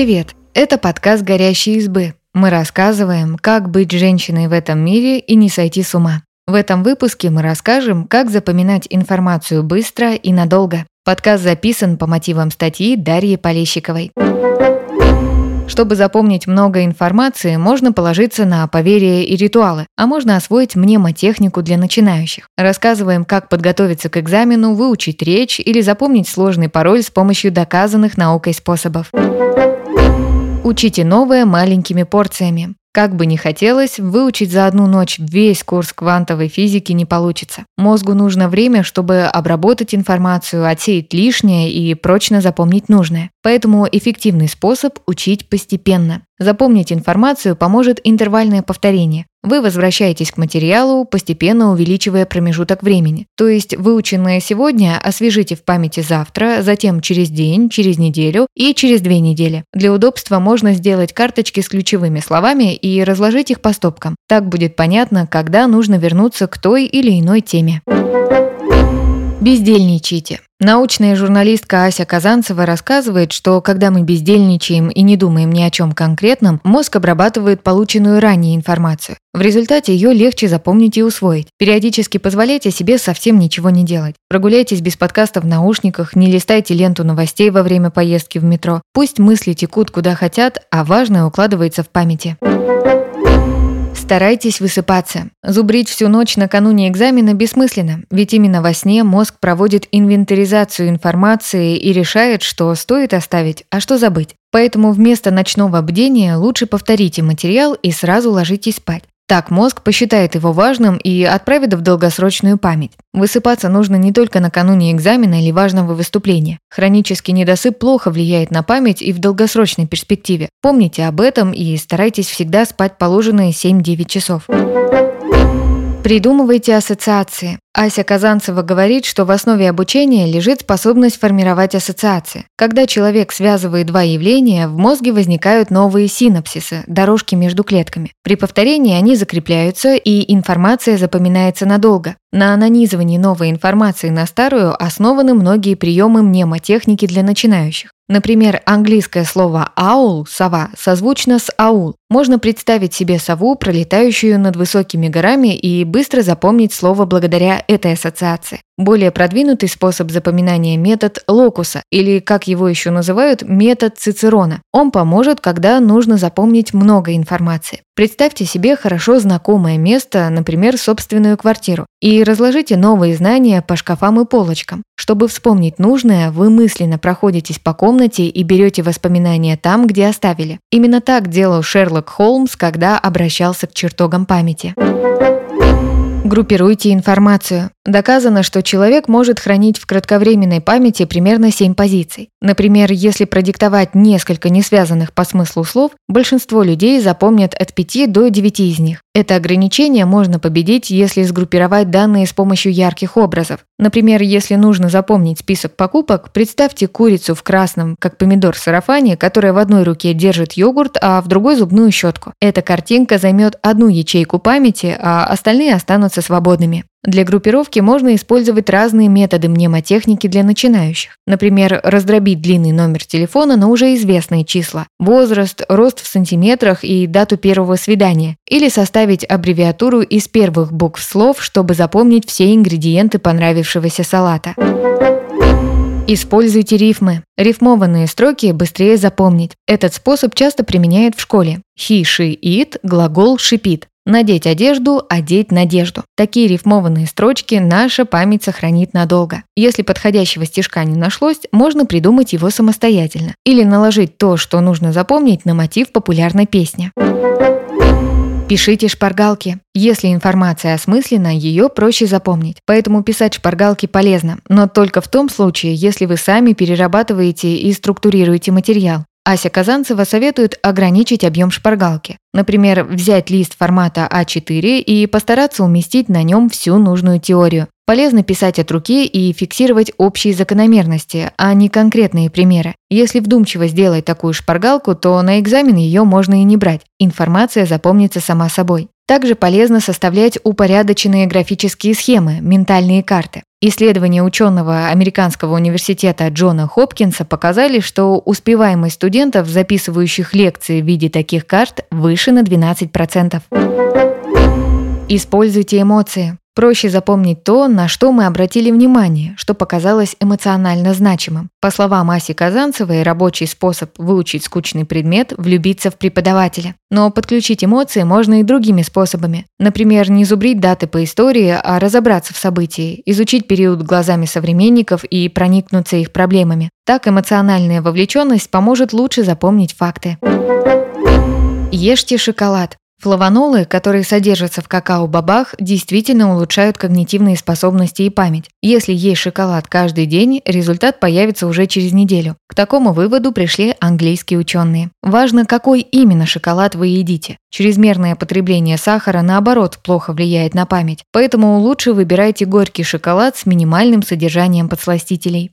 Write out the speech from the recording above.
Привет! Это подкаст «Горящие избы». Мы рассказываем, как быть женщиной в этом мире и не сойти с ума. В этом выпуске мы расскажем, как запоминать информацию быстро и надолго. Подкаст записан по мотивам статьи Дарьи Полещиковой. Чтобы запомнить много информации, можно положиться на поверья и ритуалы, а можно освоить мнемотехнику для начинающих. Рассказываем, как подготовиться к экзамену, выучить речь или запомнить сложный пароль с помощью доказанных наукой способов. Учите новое маленькими порциями. Как бы ни хотелось, выучить за одну ночь весь курс квантовой физики не получится. Мозгу нужно время, чтобы обработать информацию, отсеять лишнее и прочно запомнить нужное. Поэтому эффективный способ – учить постепенно. Запомнить информацию поможет интервальное повторение. Вы возвращаетесь к материалу, постепенно увеличивая промежуток времени. То есть выученное сегодня освежите в памяти завтра, затем через день, через неделю и через две недели. Для удобства можно сделать карточки с ключевыми словами и разложить их по стопкам. Так будет понятно, когда нужно вернуться к той или иной теме. Бездельничайте. Научная журналистка Ася Казанцева рассказывает, что когда мы бездельничаем и не думаем ни о чем конкретном, мозг обрабатывает полученную ранее информацию. В результате ее легче запомнить и усвоить. Периодически позволяйте себе совсем ничего не делать. Прогуляйтесь без подкаста в наушниках, не листайте ленту новостей во время поездки в метро. Пусть мысли текут куда хотят, а важное укладывается в памяти. Старайтесь высыпаться. Зубрить всю ночь накануне экзамена бессмысленно, ведь именно во сне мозг проводит инвентаризацию информации и решает, что стоит оставить, а что забыть. Поэтому вместо ночного бдения лучше повторите материал и сразу ложитесь спать. Так мозг посчитает его важным и отправит в долгосрочную память. Высыпаться нужно не только накануне экзамена или важного выступления. Хронический недосып плохо влияет на память и в долгосрочной перспективе. Помните об этом и старайтесь всегда спать положенные 7-9 часов. Придумывайте ассоциации. Ася Казанцева говорит, что в основе обучения лежит способность формировать ассоциации. Когда человек связывает два явления, в мозге возникают новые синапсисы, дорожки между клетками. При повторении они закрепляются, и информация запоминается надолго. На нанизывании новой информации на старую основаны многие приемы мнемотехники для начинающих. Например, английское слово «аул» – «сова» созвучно с «аул». Можно представить себе сову, пролетающую над высокими горами, и быстро запомнить слово благодаря этой ассоциации. Более продвинутый способ запоминания – метод локуса, или, как его еще называют, метод Цицерона. Он поможет, когда нужно запомнить много информации. Представьте себе хорошо знакомое место, например, собственную квартиру, и разложите новые знания по шкафам и полочкам. Чтобы вспомнить нужное, вы мысленно проходитесь по комнате и берете воспоминания там, где оставили. Именно так делал Шерлок Холмс, когда обращался к чертогам памяти. Группируйте информацию. Доказано, что человек может хранить в кратковременной памяти примерно 7 позиций. Например, если продиктовать несколько несвязанных по смыслу слов, большинство людей запомнят от 5 до 9 из них. Это ограничение можно победить, если сгруппировать данные с помощью ярких образов. Например, если нужно запомнить список покупок, представьте курицу в красном, как помидор в сарафане, которая в одной руке держит йогурт, а в другой зубную щетку. Эта картинка займет одну ячейку памяти, а остальные останутся свободными. Для группировки можно использовать разные методы мнемотехники для начинающих. Например, раздробить длинный номер телефона на уже известные числа, возраст, рост в сантиметрах и дату первого свидания. Или составить аббревиатуру из первых букв слов, чтобы запомнить все ингредиенты понравившегося салата. Используйте рифмы. Рифмованные строки быстрее запомнить. Этот способ часто применяют в школе. He, she, it – глагол шипит. Надеть одежду, одеть надежду. Такие рифмованные строчки наша память сохранит надолго. Если подходящего стишка не нашлось, можно придумать его самостоятельно. Или наложить то, что нужно запомнить на мотив популярной песни. Пишите шпаргалки. Если информация осмыслена, ее проще запомнить. Поэтому писать шпаргалки полезно, но только в том случае, если вы сами перерабатываете и структурируете материал. Ася Казанцева советует ограничить объем шпаргалки. Например, взять лист формата А4 и постараться уместить на нем всю нужную теорию. Полезно писать от руки и фиксировать общие закономерности, а не конкретные примеры. Если вдумчиво сделать такую шпаргалку, то на экзамен ее можно и не брать. Информация запомнится сама собой. Также полезно составлять упорядоченные графические схемы, ментальные карты. Исследования ученого Американского университета Джона Хопкинса показали, что успеваемость студентов, записывающих лекции в виде таких карт, выше на 12%. Используйте эмоции. Проще запомнить то, на что мы обратили внимание, что показалось эмоционально значимым. По словам Аси Казанцевой, рабочий способ выучить скучный предмет – влюбиться в преподавателя. Но подключить эмоции можно и другими способами. Например, не зубрить даты по истории, а разобраться в событии, изучить период глазами современников и проникнуться их проблемами. Так эмоциональная вовлеченность поможет лучше запомнить факты. Ешьте шоколад. Флавонолы, которые содержатся в какао-бобах, действительно улучшают когнитивные способности и память. Если есть шоколад каждый день, результат появится уже через неделю. К такому выводу пришли английские ученые. Важно, какой именно шоколад вы едите. Чрезмерное потребление сахара, наоборот, плохо влияет на память. Поэтому лучше выбирайте горький шоколад с минимальным содержанием подсластителей.